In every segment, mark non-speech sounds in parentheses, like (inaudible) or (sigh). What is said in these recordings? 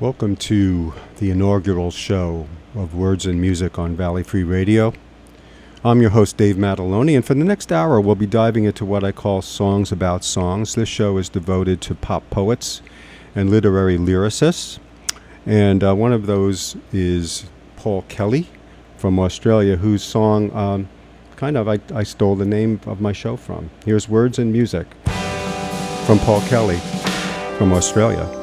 Welcome to the inaugural show of Words and Music on Valley Free Radio. I'm your host, Dave Mataloni, and for the next hour, we'll be diving into what I call songs about songs. This show is devoted to pop poets and literary lyricists, and uh, one of those is Paul Kelly from Australia, whose song um, kind of I, I stole the name of my show from. Here's Words and Music from Paul Kelly from Australia.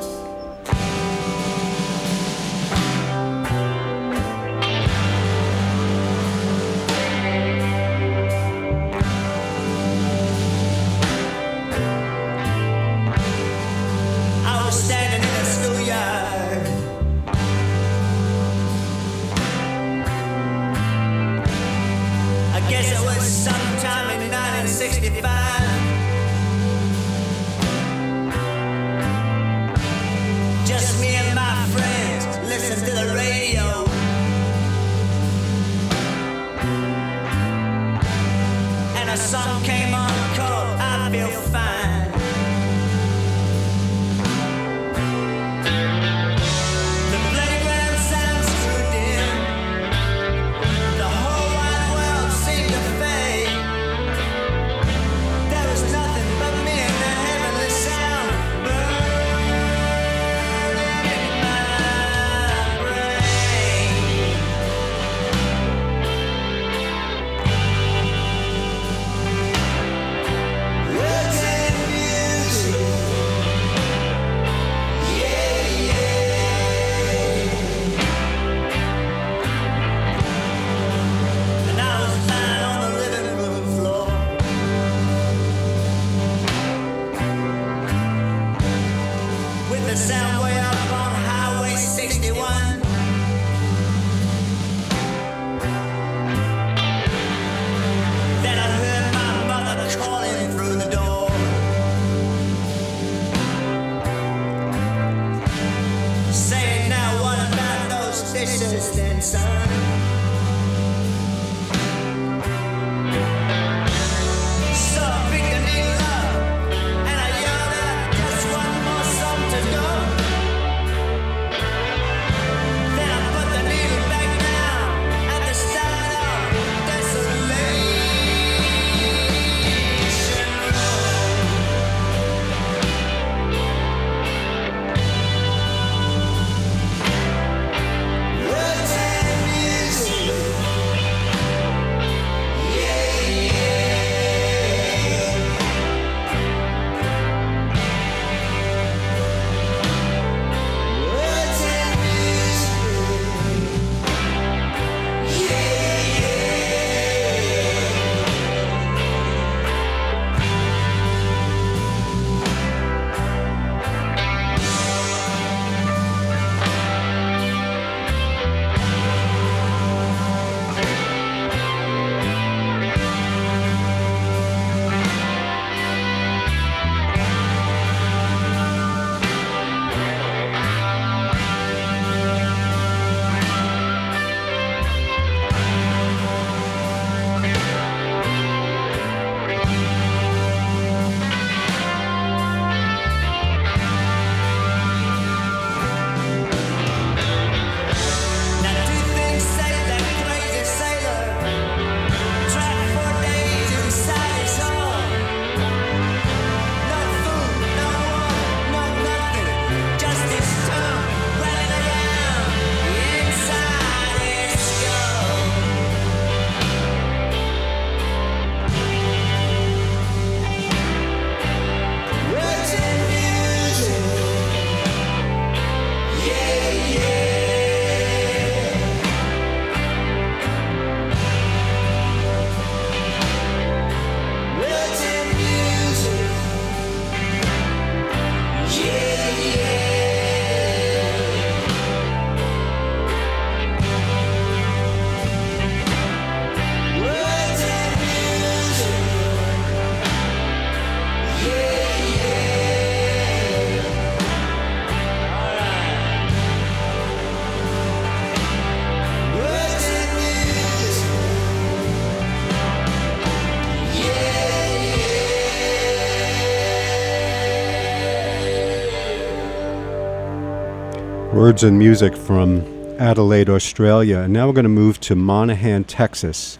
Words and music from Adelaide, Australia. And now we're going to move to Monaghan, Texas.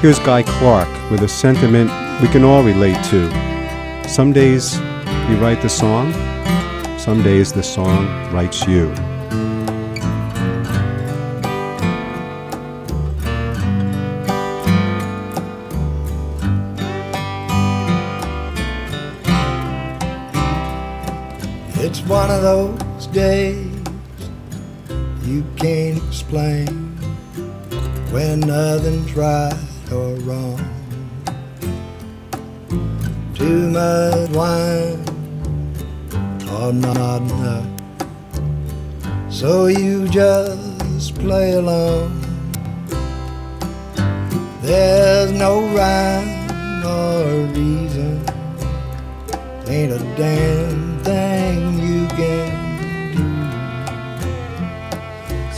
Here's Guy Clark with a sentiment we can all relate to. Some days you write the song, some days the song writes you. It's one of those days you can't explain when nothing's right or wrong. Too much wine or not enough, so you just play along. There's no rhyme or reason, ain't a damn thing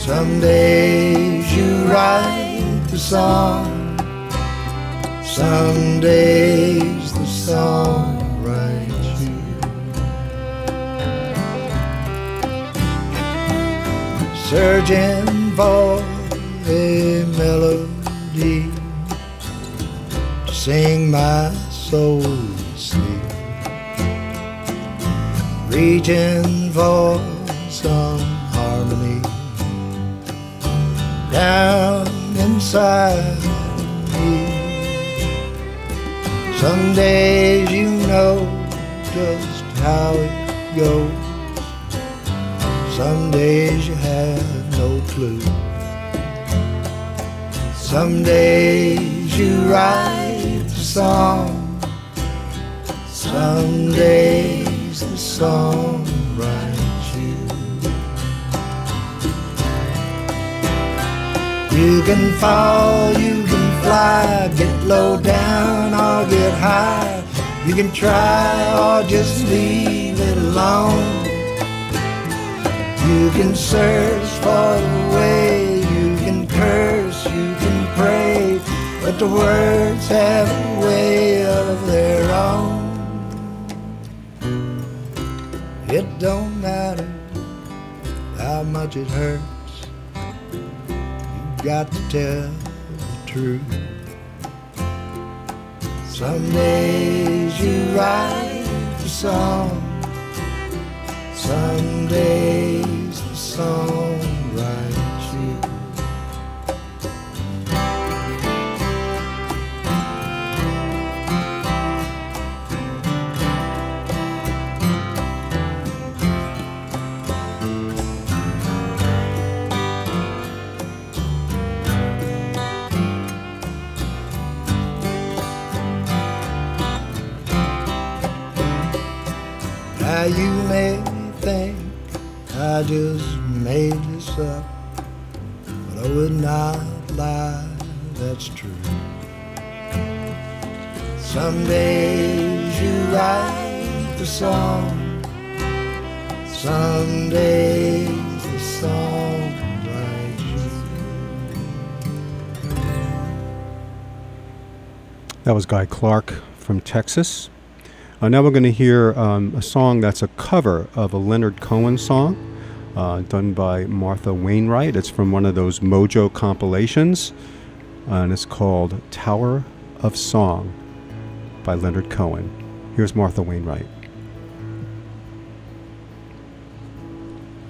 some days you write the song, some days the song writes you. Searching for a melody to sing my soul to sleep, reaching for some down inside me. Some days you know just how it goes. Some days you have no clue. Some days you write the song. Some days the song You can fall, you can fly, get low down or get high. You can try or just leave it alone. You can search for the way, you can curse, you can pray, but the words have a way of their own. It don't matter how much it hurts got to tell the truth. Some days you write the song, some days the song I just made this up, but I would not lie, that's true. Some days you write the song, some days the song writes you. That was Guy Clark from Texas. Uh, now we're going to hear um, a song that's a cover of a Leonard Cohen song uh, done by Martha Wainwright. It's from one of those Mojo compilations, and it's called Tower of Song by Leonard Cohen. Here's Martha Wainwright.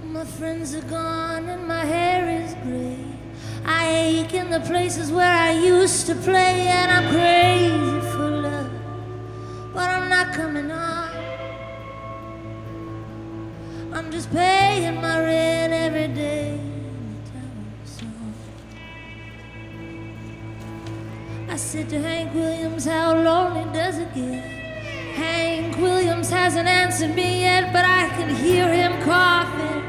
My friends are gone and my hair is gray. I ache in the places where I used to play, and I'm crazy for love, but I'm not coming on. I'm just paying my rent every day. I said to Hank Williams, How lonely does it get? Hank Williams hasn't answered me yet, but I can hear him coughing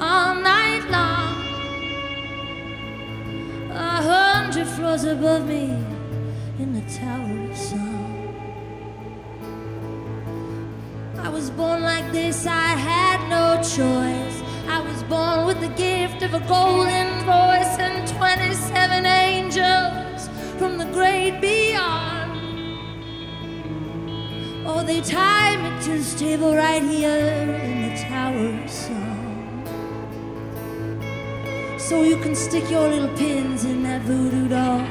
all night long. A hundred floors above me in the Tower of Song. Was born like this, I had no choice. I was born with the gift of a golden voice and 27 angels from the great beyond. Oh, they tied me to the table right here in the Tower of Song. so you can stick your little pins in that voodoo doll.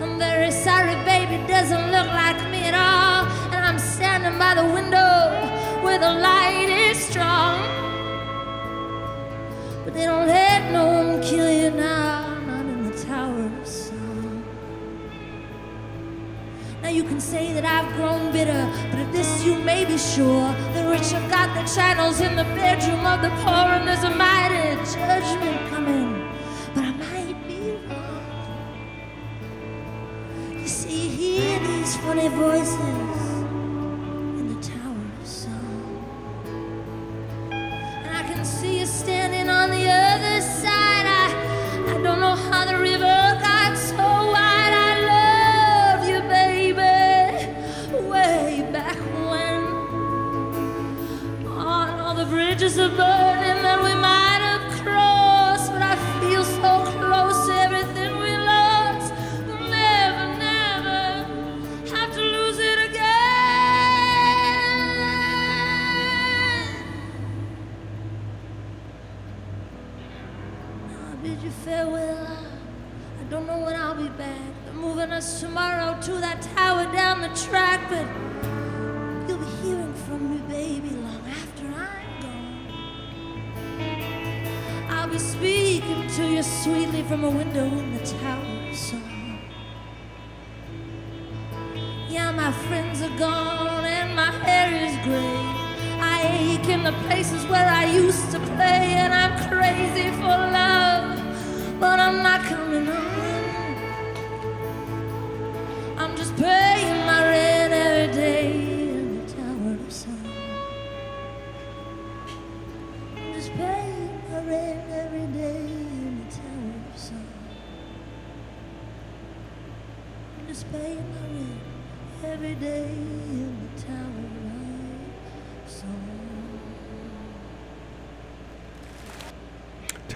I'm very sorry, baby, doesn't look like me at all. And I'm standing by the window the light is strong. But they don't let no one kill you now, not in the Tower of Song. Now you can say that I've grown bitter, but of this you may be sure. The rich have got the channels in the bedroom of the poor, and there's a mighty judgment coming. But I might be wrong. You see, hear these funny voices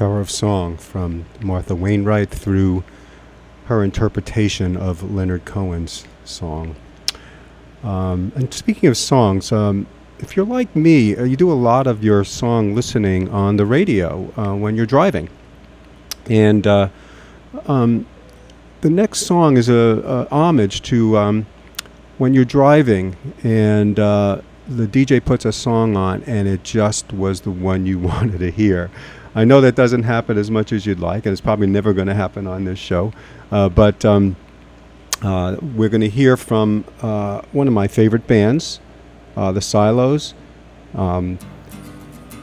Tower of Song from Martha Wainwright through her interpretation of Leonard Cohen's song. Um, and speaking of songs, um, if you're like me, uh, you do a lot of your song listening on the radio uh, when you're driving. And uh, um, the next song is a, a homage to um, when you're driving and uh, the DJ puts a song on and it just was the one you (laughs) wanted to hear. I know that doesn't happen as much as you'd like, and it's probably never going to happen on this show. Uh, but um, uh, we're going to hear from uh, one of my favorite bands, uh, the Silos. Um,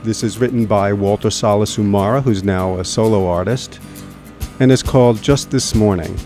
this is written by Walter Salas-Humara, who's now a solo artist, and it's called Just This Morning.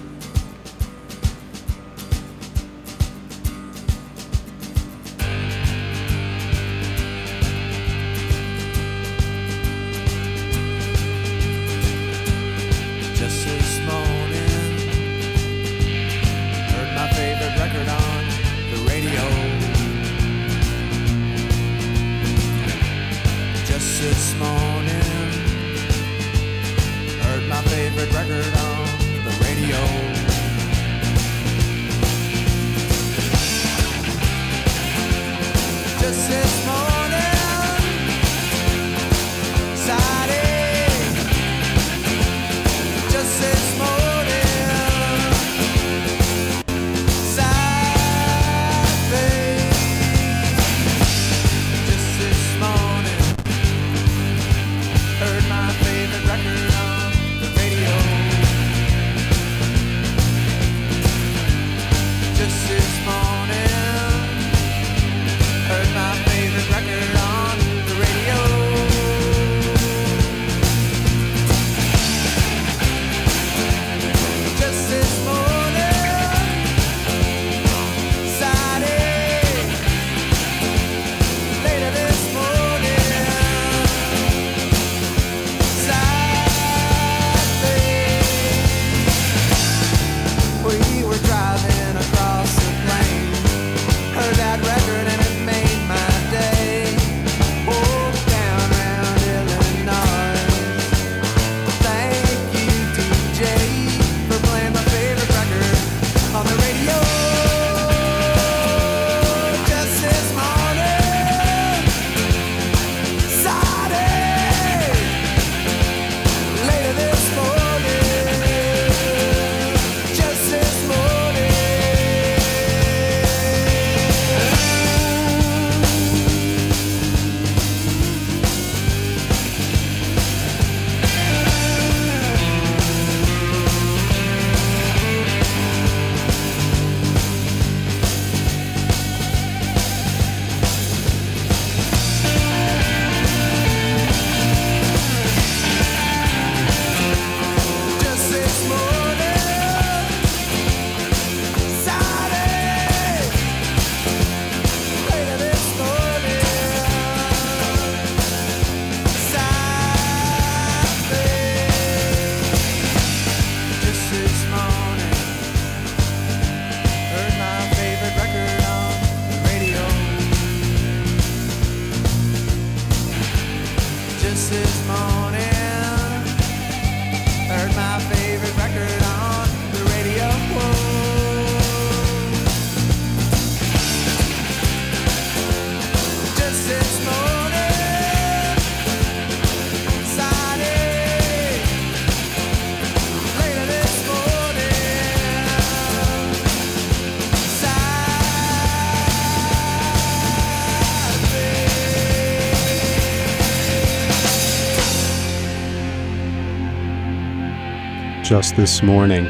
Just this morning.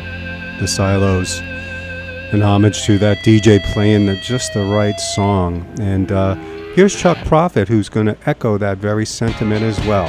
The Silos, an homage to that DJ playing the, just the right song. And uh, here's Chuck Prophet, who's going to echo that very sentiment as well.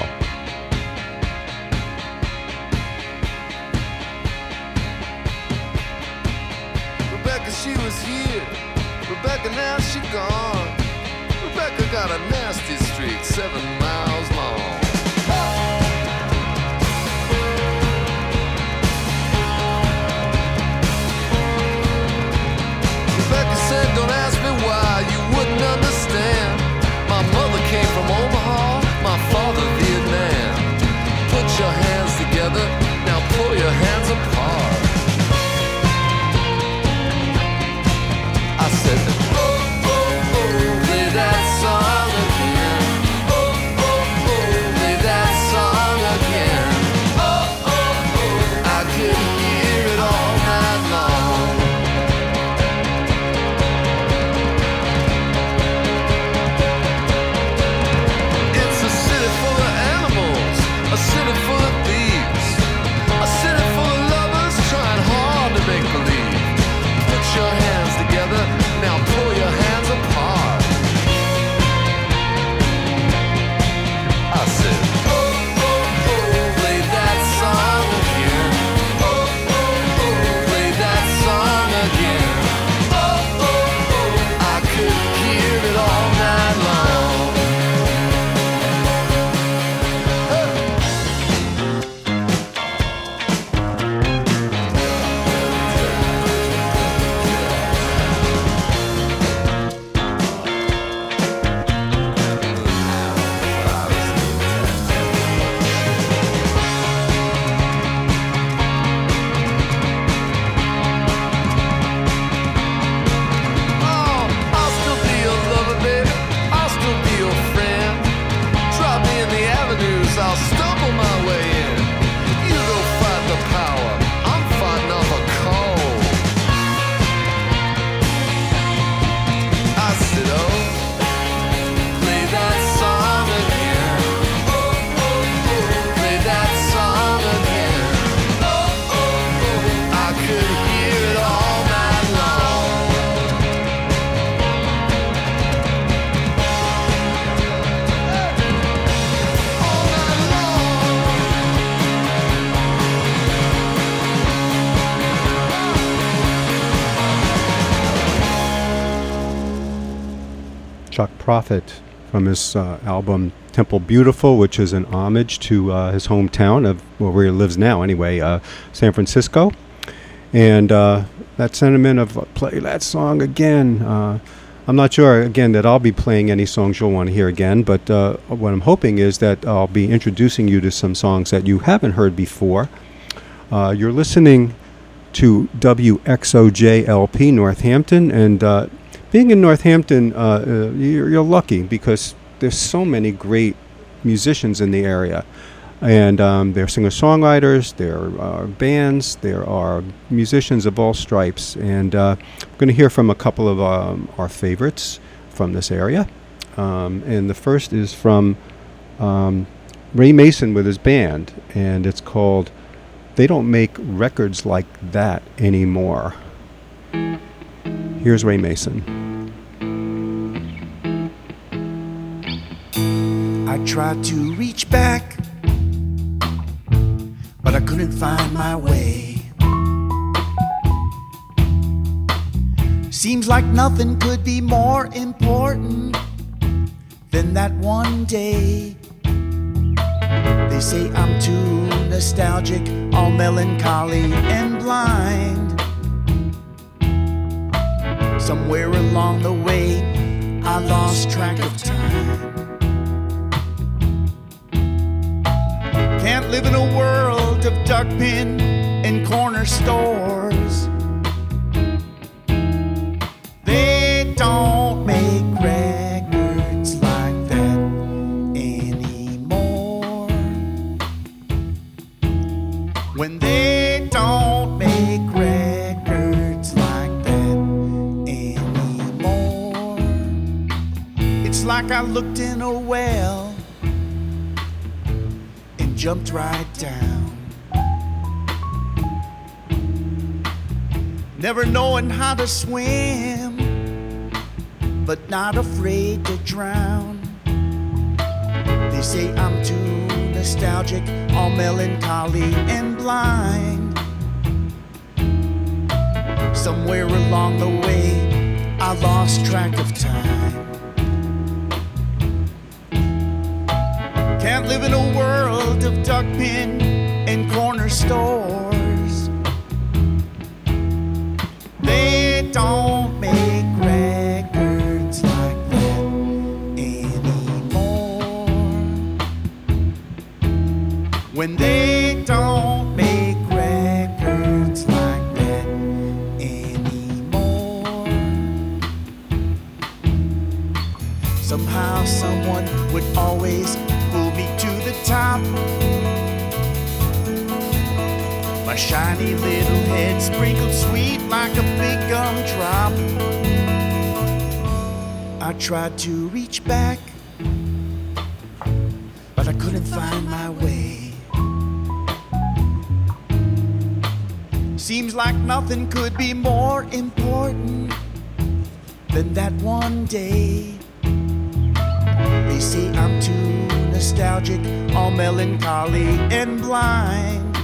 Prophet from his uh, album Temple Beautiful, which is an homage to uh, his hometown of well, where he lives now, anyway, uh, San Francisco. And uh, that sentiment of uh, play that song again. Uh, I'm not sure, again, that I'll be playing any songs you'll want to hear again, but what I'm hoping is that I'll be introducing you to some songs that you haven't heard before. You're listening to WXOJLP Northampton, and being in Northampton, uh, uh, you're, you're lucky because there's so many great musicians in the area. And um, there are singer songwriters, there are bands, there are musicians of all stripes. And uh, I'm going to hear from a couple of um, our favorites from this area. Um, and the first is from um, Ray Mason with his band, and it's called They Don't Make Records Like That Anymore. Here's Ray Mason. Tried to reach back, but I couldn't find my way. Seems like nothing could be more important than that one day. They say I'm too nostalgic, all melancholy and blind. Somewhere along the way, I lost track of time. Live in a world of duck pin and corner stores. They don't make records like that anymore. When they don't make records like that anymore. It's like I looked in a well jumped right down. Never knowing how to swim, but not afraid to drown. They say I'm too nostalgic, all melancholy and blind. Somewhere along the way, I lost track of time. Can't live in a world of duck pin and corner stores. They don't make records like that anymore. When they don't make records like that anymore. Somehow someone would always top. My shiny little head sprinkled sweet like a big gumdrop. I tried to reach back, but I couldn't find my way. Seems like nothing could be more important than that one day. They say I'm too nostalgic, all melancholy and blind.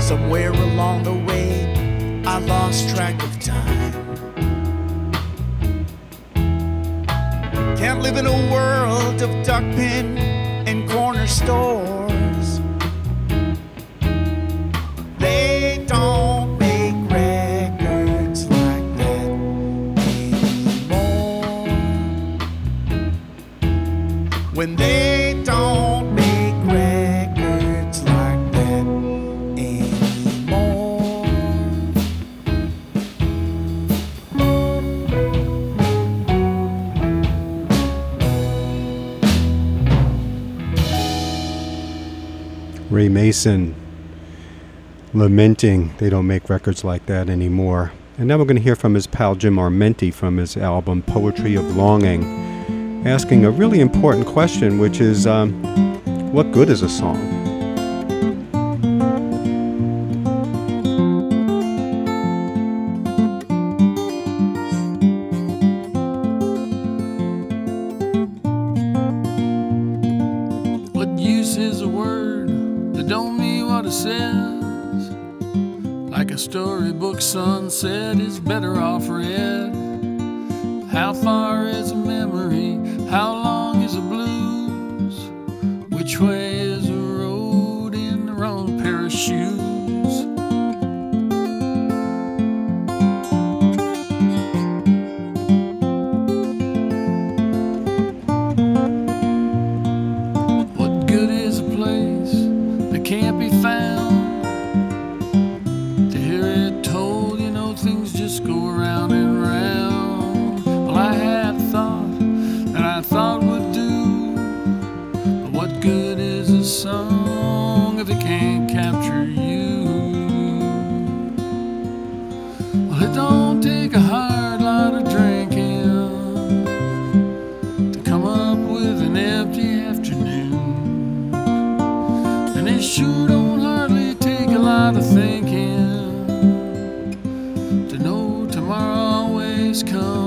Somewhere along the way, I lost track of time. Can't live in a world of duck pin and corner stores. When they don't make records like that anymore. Ray Mason lamenting they don't make records like that anymore. And now we're going to hear from his pal Jim Armenti from his album Poetry of Longing, asking a really important question, which is um, what good is a song? Always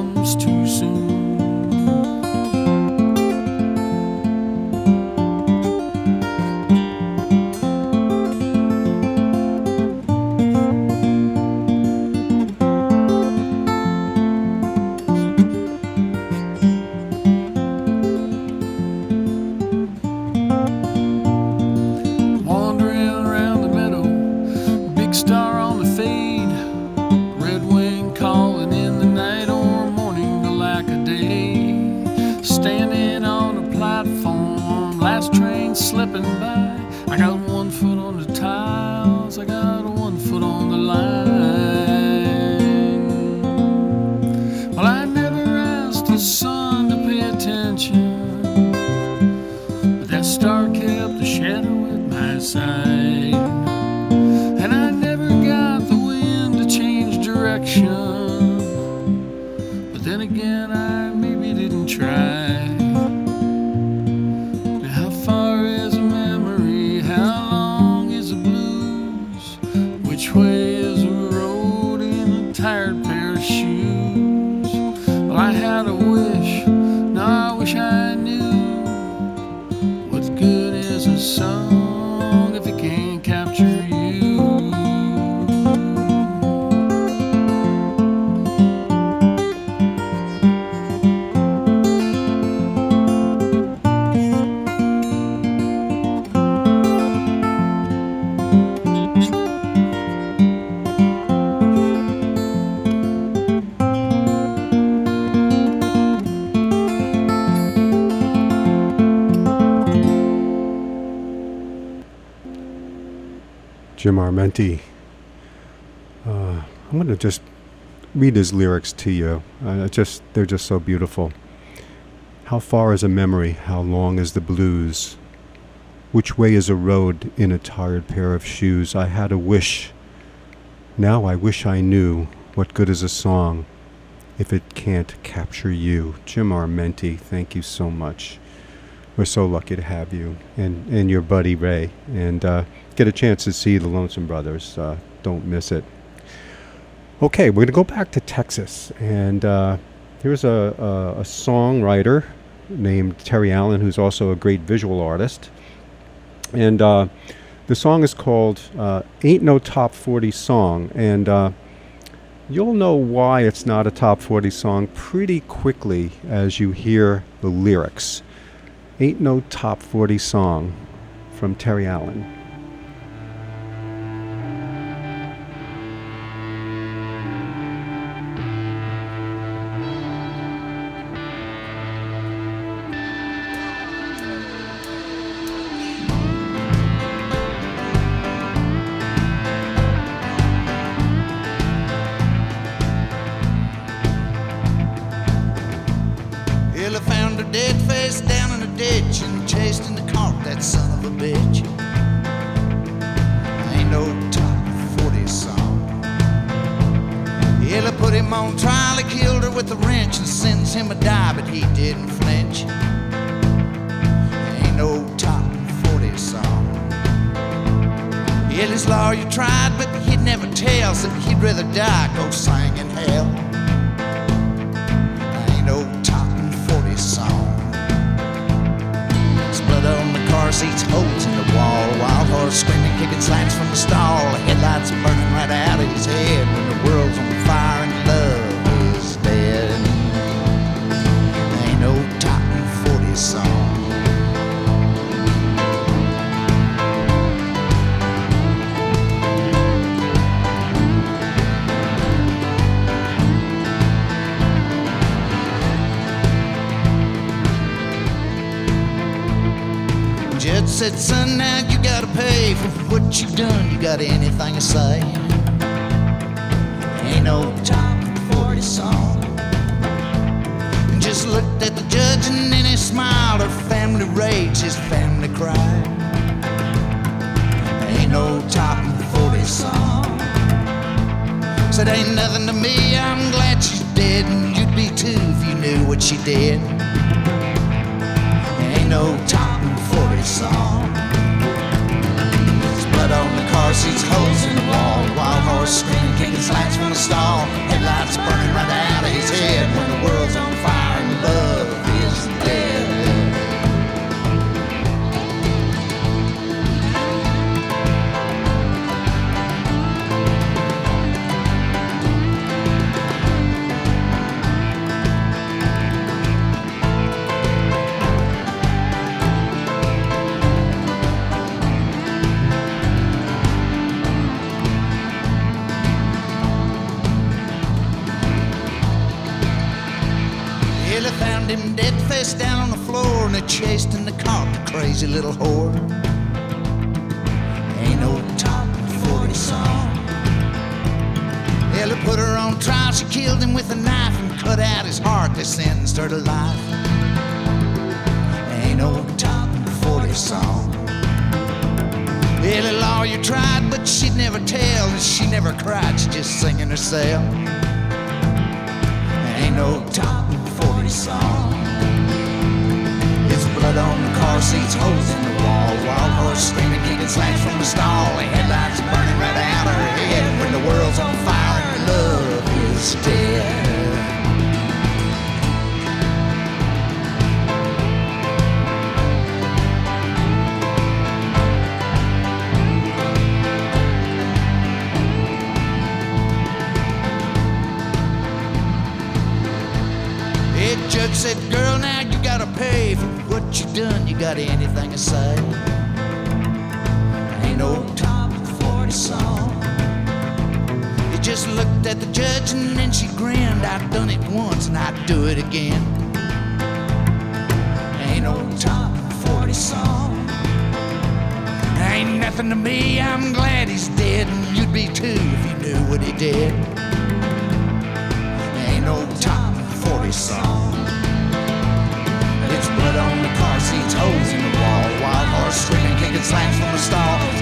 Jim Armenti. Uh, I'm going to just read his lyrics to you. Uh, just they're just so beautiful. How far is a memory? How long is the blues? Which way is a road in a tired pair of shoes? I had a wish. Now I wish I knew what good is a song if it can't capture you. Jim Armenti, thank you so much. We're so lucky to have you and, and your buddy Ray. And uh, get a chance to see the Lonesome Brothers. Uh, don't miss it. Okay, we're going to go back to Texas. And uh, here's a, a, a songwriter named Terry Allen, who's also a great visual artist. And uh, the song is called uh, Ain't No Top 40 Song. And uh, you'll know why it's not a top 40 song pretty quickly as you hear the lyrics. Ain't No Top 40 Song from Terry Allen. Yeah, his lawyer tried, but he'd never tell, so he'd rather die, go sing in hell. Ain't no top 40 song. There's blood on the car seats, holes in the wall. Wild horse screaming, kicking slants from the stall. Headlights are burning right out of his head when the world's on fire and said, son, now you gotta pay for what you done. You got anything to say? Ain't no top 40 song. Just looked at the judge and then he smiled. Her family raged, his family cried. Ain't no top 40 song. Said, ain't nothing to me, I'm glad she's dead. And you'd be too if you knew what she did. Ain't no top 40 song. Blood on the car seats, holes in the wall. Wild horse screaming, kicking slats from the stall. Headlights burning right out of his head when the world's on fire found him dead face down on the floor and I chased in the cart, the crazy little whore. Ain't no top 40 song. Well, I put her on trial, she killed him with a knife and cut out his heart, they sentenced her to life. Ain't no top 40 song. Ella lawyer tried, but she'd never tell. And she never cried, she just singing herself. Ain't no top 40 song. It's blood on the car seats, holes in the wall. Wild horse screaming, kicking slants from the stall. The headlights burning right out her head. When the world's on fire and love is dead. You done. You got anything to say? Ain't no top 40 song. He just looked at the judge and then she grinned. I've done it once and I'd do it again. Ain't no top 40 song. Ain't nothing to me, I'm glad he's dead. And you'd be too if you knew what he did. Holes in the wall. Wild horse screaming, kicking slams from the stall.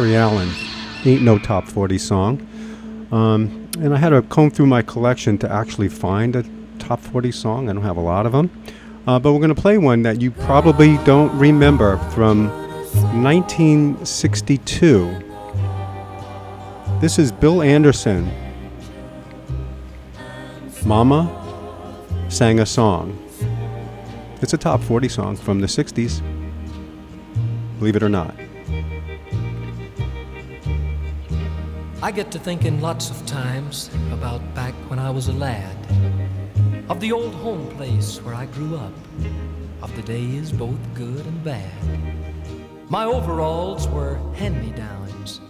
Terry Allen, Ain't No Top 40 song. Um, and I had to comb through my collection to actually find a top 40 song. I don't have a lot of them. Uh, but we're going to play one that you probably don't remember from 1962. This is Bill Anderson. Mama sang a song. It's a top 40 song from the 60s. Believe it or not. I get to thinking lots of times about back when I was a lad, of the old home place where I grew up, of the days both good and bad. My overalls were hand me downs,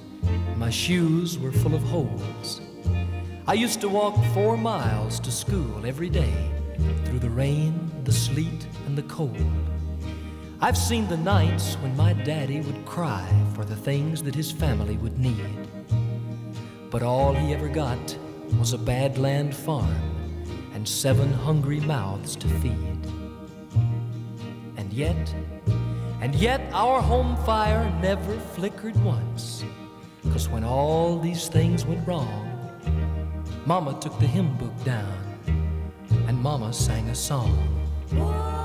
my shoes were full of holes. I used to walk four miles to school every day through the rain, the sleet, and the cold. I've seen the nights when my daddy would cry for the things that his family would need. But all he ever got was a badland farm and seven hungry mouths to feed. And yet, and yet our home fire never flickered once. Cause when all these things went wrong, Mama took the hymn book down and Mama sang a song.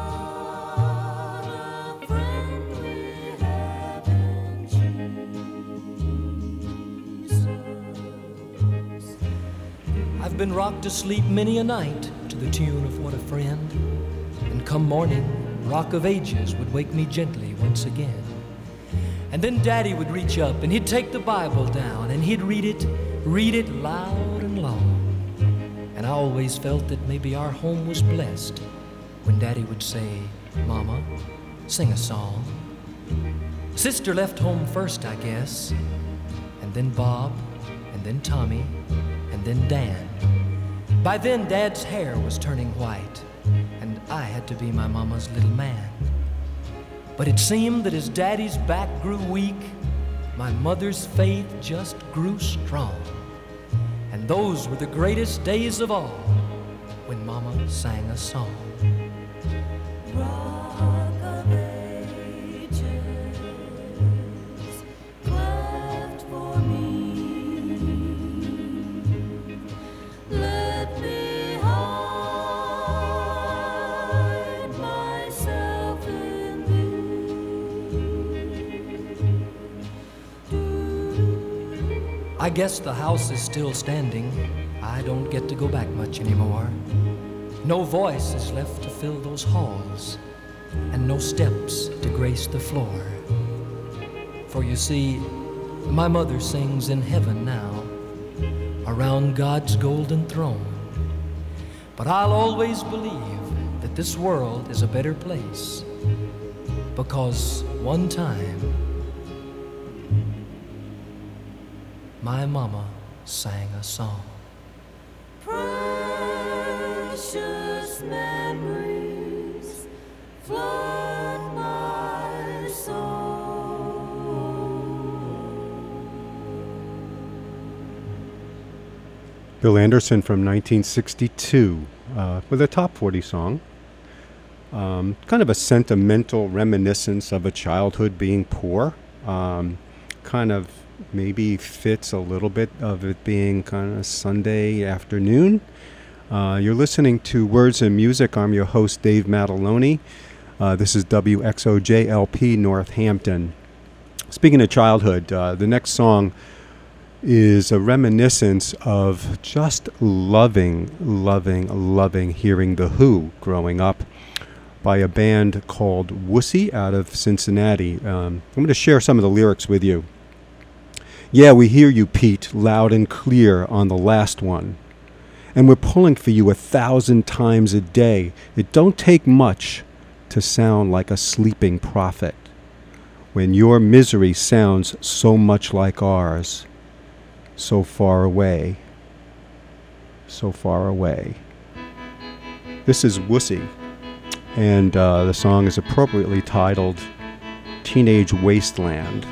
I've been rocked to sleep many a night to the tune of What a Friend. And come morning, Rock of Ages would wake me gently once again. And then Daddy would reach up and he'd take the Bible down and he'd read it, read it loud and long. And I always felt that maybe our home was blessed when Daddy would say, Mama, sing a song. Sister left home first, I guess, and then Bob, and then Tommy, and then Dan. By then, Dad's hair was turning white, and I had to be my mama's little man. But it seemed that as Daddy's back grew weak, my mother's faith just grew strong. And those were the greatest days of all when Mama sang a song. I guess the house is still standing. I don't get to go back much anymore. No voice is left to fill those halls, and no steps to grace the floor. For you see, my mother sings in heaven now, around God's golden throne. But I'll always believe that this world is a better place, because one time, my mama sang a song. Precious memories flood my soul. Bill Anderson from 1962 uh, with a top 40 song. Um, kind of a sentimental reminiscence of a childhood being poor. Um, kind of maybe fits a little bit of it being kind of Sunday afternoon. Uh, you're listening to Words and Music. I'm your host, Dave Mataloni. Uh, this is WXOJLP Northampton. Speaking of childhood, uh, the next song is a reminiscence of just loving, loving, loving hearing The Who growing up by a band called Wussy out of Cincinnati. Um, I'm going to share some of the lyrics with you. Yeah, we hear you, Pete, loud and clear on the last one. And we're pulling for you a thousand times a day. It don't take much to sound like a sleeping prophet. When your misery sounds so much like ours, so far away, so far away. This is Wussy, and uh, the song is appropriately titled Teenage Wasteland.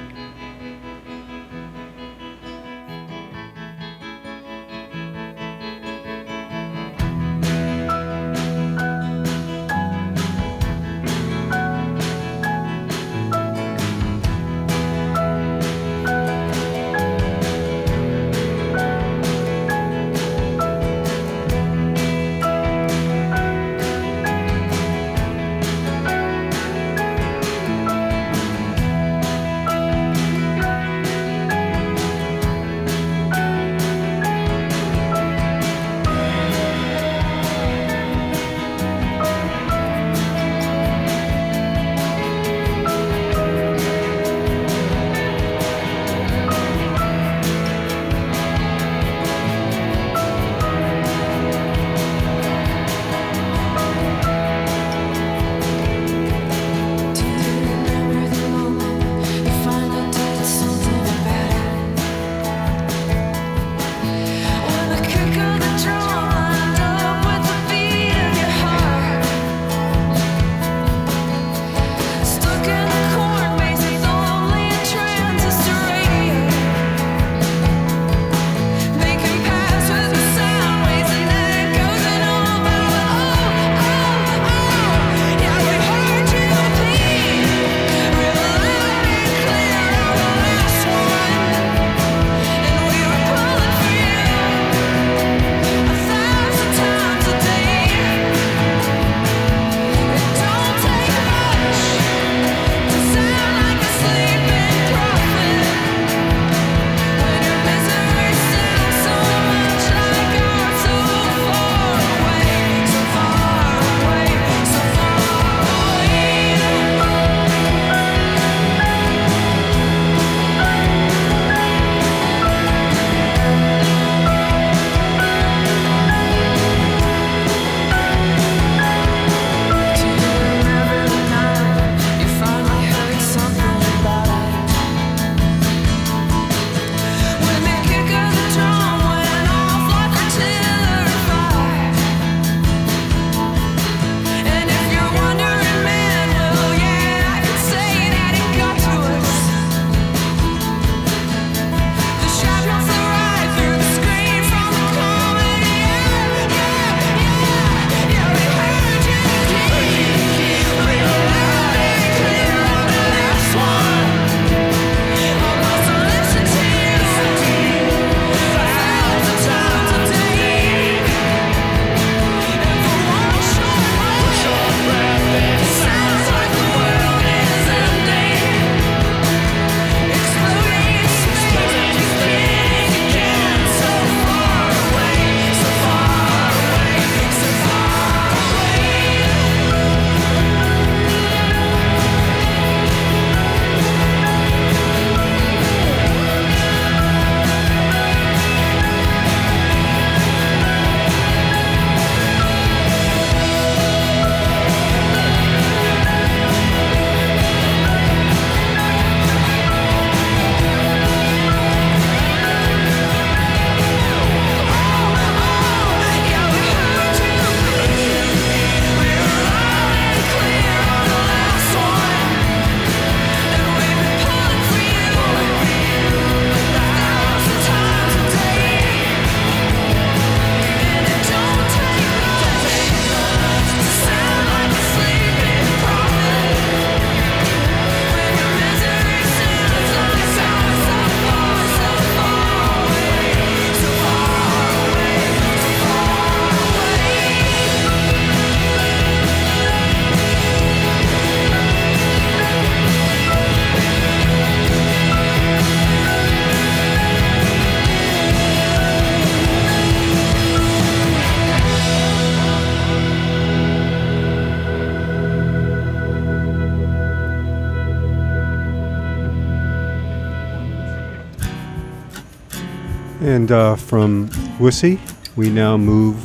From Wussy, we now move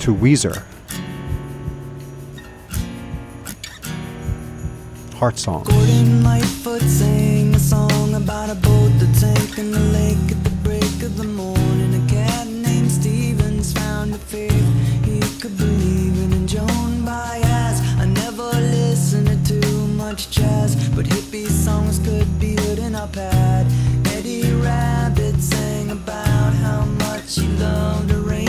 to Weezer. Heart Song. Gordon Lightfoot sang a song about a boat sank in the lake at the break of the morning. A cat named Stevens found a faith he could believe in. And Joan Baez, I never listened to too much jazz, but hippie songs could be heard in our pad. Eddie Rabbitt about how much he loved a rainy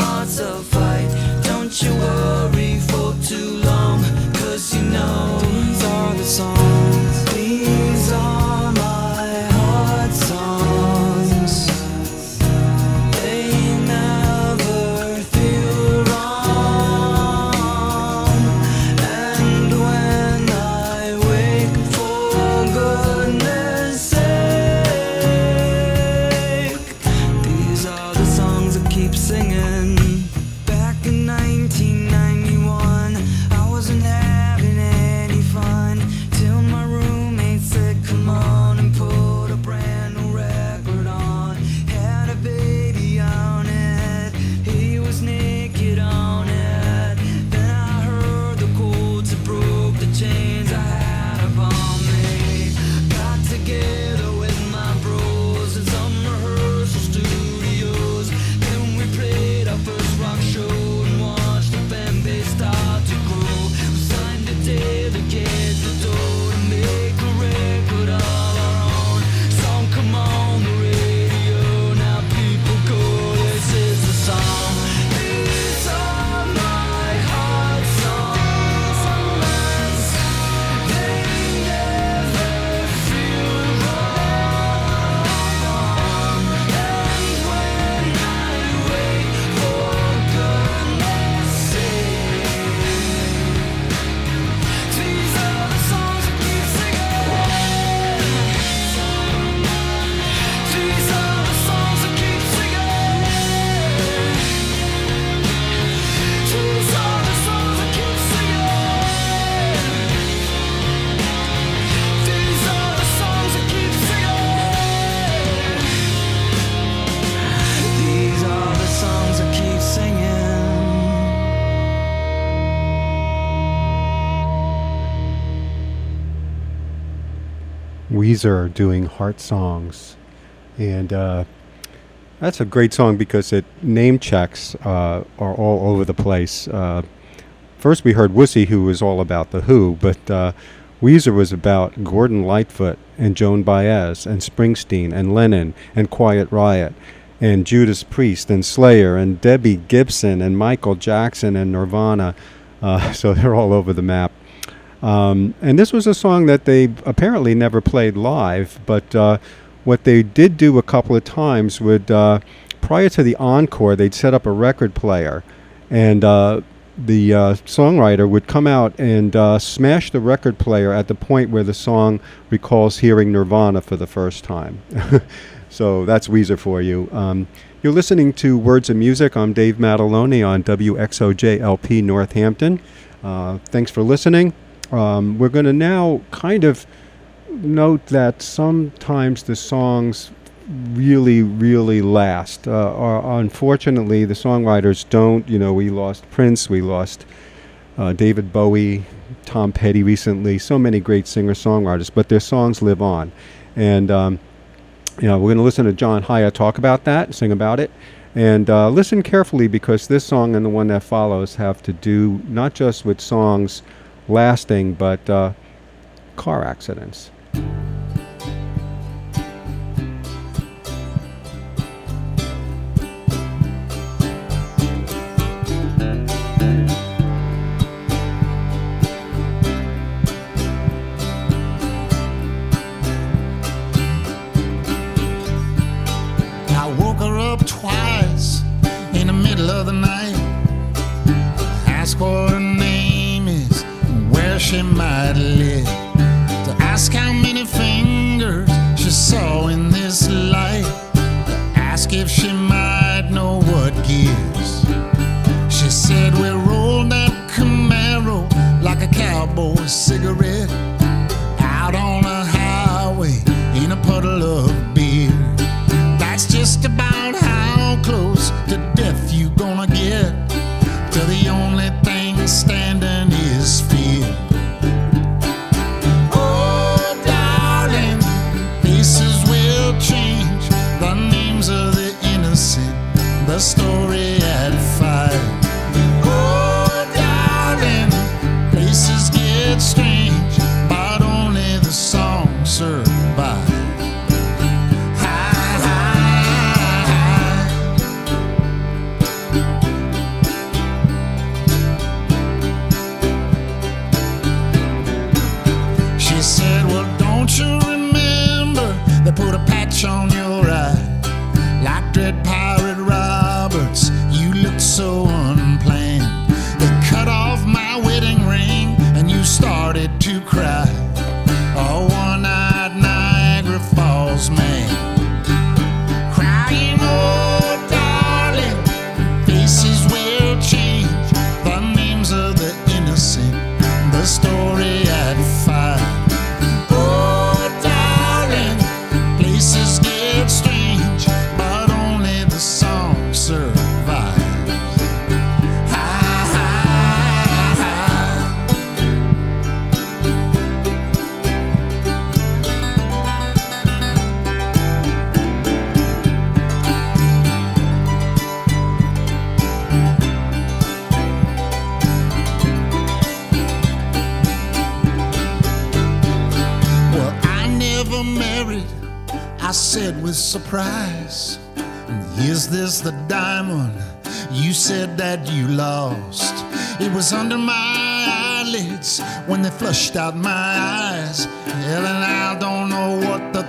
Starts a fight, don't you worry for too long. Cause you know these are the songs. Weezer doing Heart Songs. And uh, that's a great song because it name checks uh, are all over the place. Uh, first, we heard Wussy, who was all about The Who, but uh, Weezer was about Gordon Lightfoot and Joan Baez and Springsteen and Lennon and Quiet Riot and Judas Priest and Slayer and Debbie Gibson and Michael Jackson and Nirvana. Uh, (laughs) so they're all over the map. Um, and this was a song that they apparently never played live, but uh, what they did do a couple of times would, uh, prior to the encore, they'd set up a record player, and uh, the uh, songwriter would come out and uh, smash the record player at the point where the song recalls hearing Nirvana for the first time. (laughs) so that's Weezer for you. Um, you're listening to Words of Music. I'm Dave Mataloni on WXOJLP Northampton. Uh, thanks for listening. Um, we're going to now kind of note that sometimes the songs really, really last. Uh, or unfortunately, the songwriters don't. You know, we lost Prince, we lost uh, David Bowie, Tom Petty recently, so many great singer songwriters, but their songs live on. And, um, you know, we're going to listen to John Hiatt talk about that, sing about it. And uh, listen carefully because this song and the one that follows have to do not just with songs lasting, but uh, car accidents. Surprise. Is this the diamond you said that you lost? It was under my eyelids when they flushed out my eyes. Hell, and I don't know what the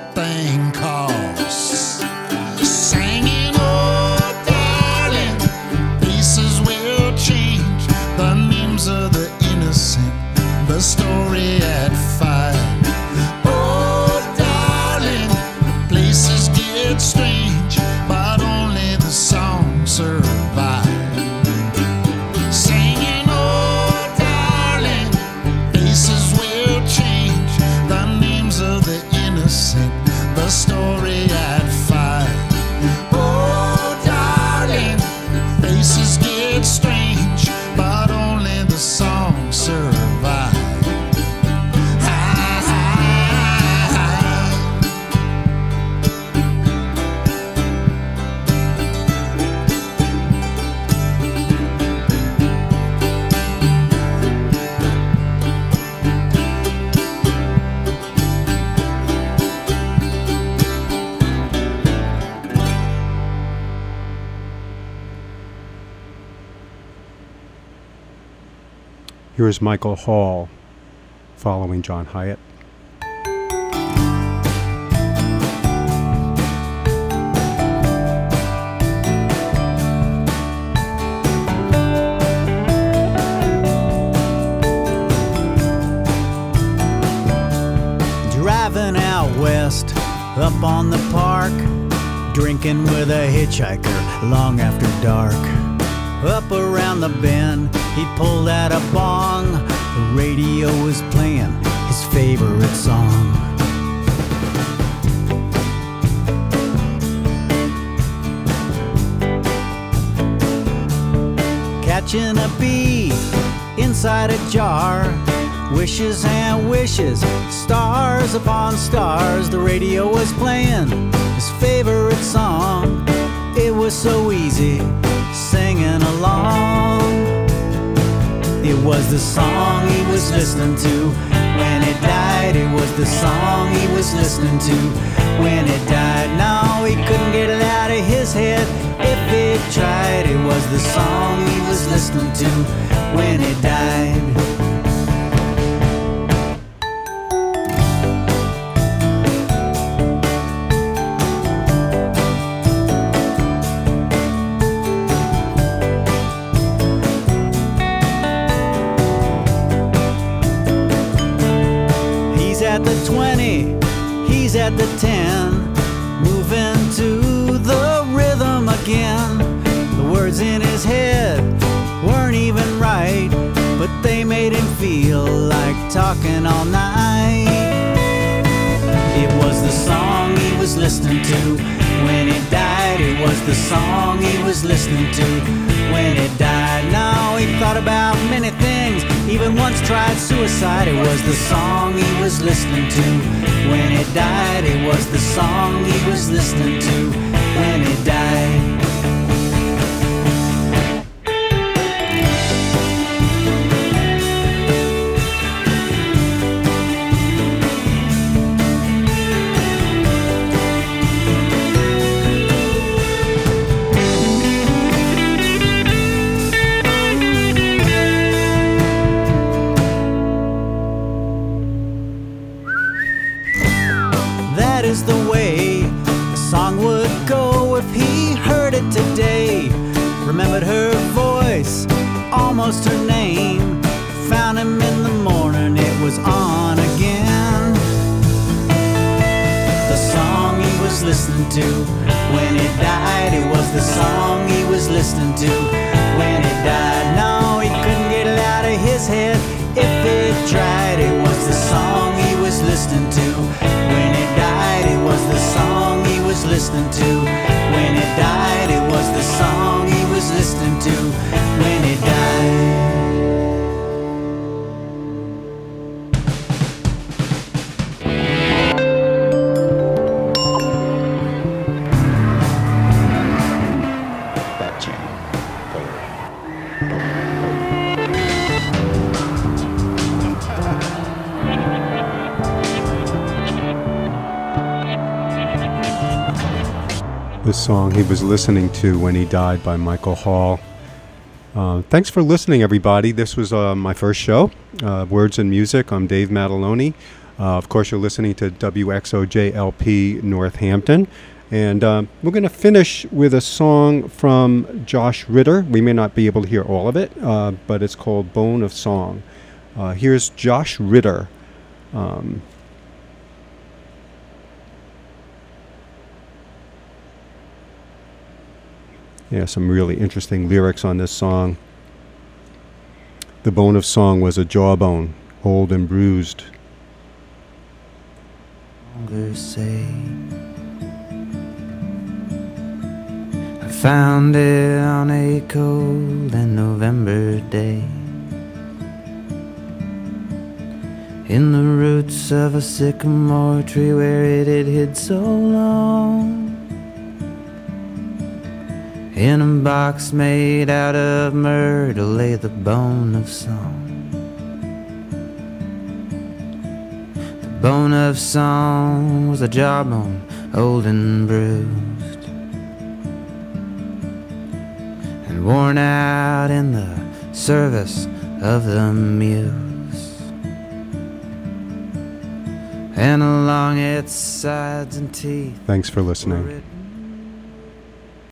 Here is Michael Hall following John Hiatt. Driving out west, up on the park, drinking with a hitchhiker long after dark. Up around the bend, He pulled out a bong. The radio was playing his favorite song. Catching a bee inside a jar. Wishes and wishes, stars upon stars. The radio was playing his favorite song. It was so easy singing along. It was the song he was listening to when it died. It was the song he was listening to when it died. No, he couldn't get it out of his head if he tried. It was the song he was listening to when it died. At the 20, he's at the 10, moving to the rhythm again. The words in his head weren't even right, but they made him feel like talking all night. It was the song he was listening to when he died. It was the song he was listening to when he died. Now he thought about many even once tried suicide. It was the song he was listening to when he died. It was the song he was listening to when he died. The song he was listening to when he died by Michael Hall. Uh, thanks for listening, everybody. This was uh, my first show, uh, Words and Music. I'm Dave Mataloni. Uh, of course, you're listening to WXOJLP Northampton. And uh, we're going to finish with a song from Josh Ritter. We may not be able to hear all of it, uh, but it's called Bone of Song. Here's Josh Ritter. Um, yeah, some really interesting lyrics on this song. The bone of song was a jawbone, old and bruised. say. I found it on a cold and November day. In the roots of a sycamore tree where it had hid so long. In a box made out of myrtle lay the bone of song. The bone of song was a jawbone, old and bruised, and worn out in the service of the muse. And along its sides and teeth Thanks for listening.